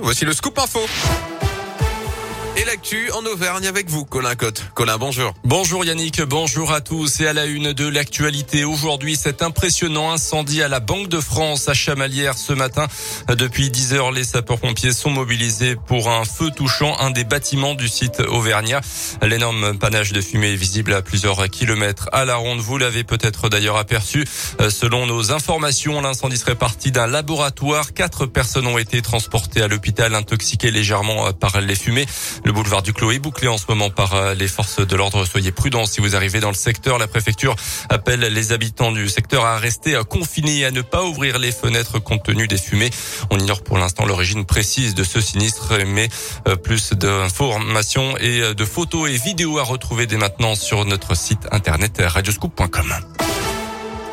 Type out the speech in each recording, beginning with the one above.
voici le scoop info. Et l'actu en Auvergne avec vous, Colin Cotte. Colin, bonjour. Bonjour Yannick, bonjour à tous. Et à la une de l'actualité, aujourd'hui, cet impressionnant incendie à la Banque de France à Chamalières ce matin. Depuis 10 heures, les sapeurs-pompiers sont mobilisés pour un feu touchant un des bâtiments du site auvergnat. L'énorme panache de fumée est visible à plusieurs kilomètres à la ronde. Vous l'avez peut-être d'ailleurs aperçu. Selon nos informations, l'incendie serait parti d'un laboratoire. Quatre personnes ont été transportées à l'hôpital intoxiquées légèrement par les fumées. Le boulevard du Clos est bouclé en ce moment par euh, les forces de l'ordre. Soyez prudents si vous arrivez dans le secteur. La préfecture appelle les habitants du secteur à rester confinés et à ne pas ouvrir les fenêtres compte tenu des fumées. On ignore pour l'instant l'origine précise de ce sinistre, mais euh, plus d'informations et euh, de photos et vidéos à retrouver dès maintenant sur notre site internet radioscoop.com.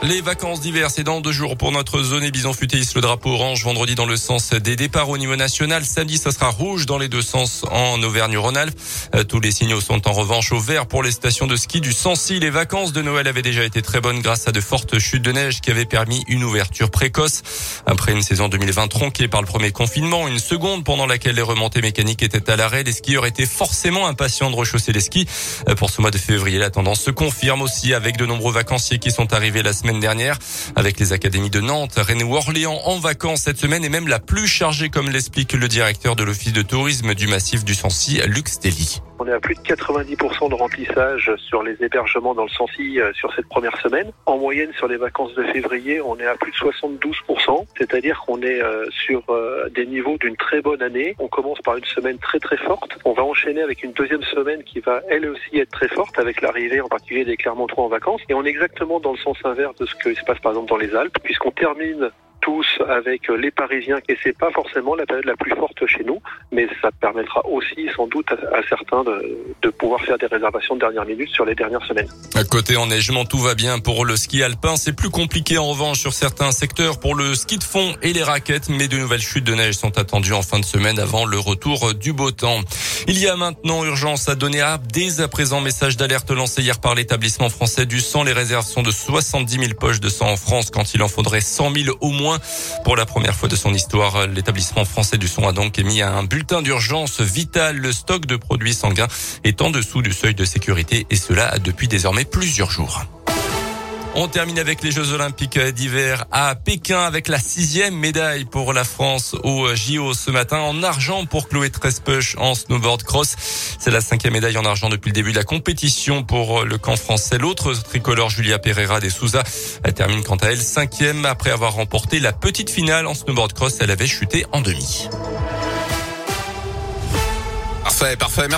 Les vacances d'hiver, c'est dans deux jours pour notre zone et bison futéiste. Le drapeau orange vendredi dans le sens des départs au niveau national. Samedi, ça sera rouge dans les deux sens en Auvergne-Rhône-Alpes. Euh, tous les signaux sont en revanche au vert pour les stations de ski du Sancy. Les vacances de Noël avaient déjà été très bonnes grâce à de fortes chutes de neige qui avaient permis une ouverture précoce. Après une saison 2020 tronquée par le premier confinement, une seconde pendant laquelle les remontées mécaniques étaient à l'arrêt, les skieurs étaient forcément impatients de rechausser les skis. Euh, pour ce mois de février, la tendance se confirme aussi avec de nombreux vacanciers qui sont arrivés la semaine avec les académies de Nantes, Rennes ou Orléans en vacances cette semaine et même la plus chargée comme l'explique le directeur de l'office de tourisme du massif du Sancy, Luc Stelly. On est à plus de 90% de remplissage sur les hébergements dans le Sancy euh, sur cette première semaine. En moyenne, sur les vacances de février, on est à plus de 72%, c'est-à-dire qu'on est euh, sur euh, des niveaux d'une très bonne année. On commence par une semaine très très forte. On va enchaîner avec une deuxième semaine qui va elle aussi être très forte avec l'arrivée en particulier des Clermontois en vacances. Et on est exactement dans le sens inverse de ce qui se passe par exemple dans les Alpes, puisqu'on termine tous avec les Parisiens et c'est pas forcément la période la plus forte chez nous, mais ça permettra aussi sans doute à, certains de, de, pouvoir faire des réservations de dernière minute sur les dernières semaines. À côté enneigement, tout va bien pour le ski alpin. C'est plus compliqué en revanche sur certains secteurs pour le ski de fond et les raquettes, mais de nouvelles chutes de neige sont attendues en fin de semaine avant le retour du beau temps. Il y a maintenant urgence à donner à dès à présent message d'alerte lancé hier par l'établissement français du sang. Les réserves sont de 70 000 poches de sang en France quand il en faudrait 100 000 au moins. Pour la première fois de son histoire, l'établissement français du son a donc émis un bulletin d'urgence vital. Le stock de produits sanguins est en dessous du seuil de sécurité et cela depuis désormais plusieurs jours. On termine avec les Jeux Olympiques d'hiver à Pékin avec la sixième médaille pour la France au JO ce matin en argent pour Chloé Trespech en snowboard cross. C'est la cinquième médaille en argent depuis le début de la compétition pour le camp français. L'autre tricolore Julia Pereira des Souza elle termine quant à elle cinquième après avoir remporté la petite finale en snowboard cross. Elle avait chuté en demi. Parfait, parfait. Merci.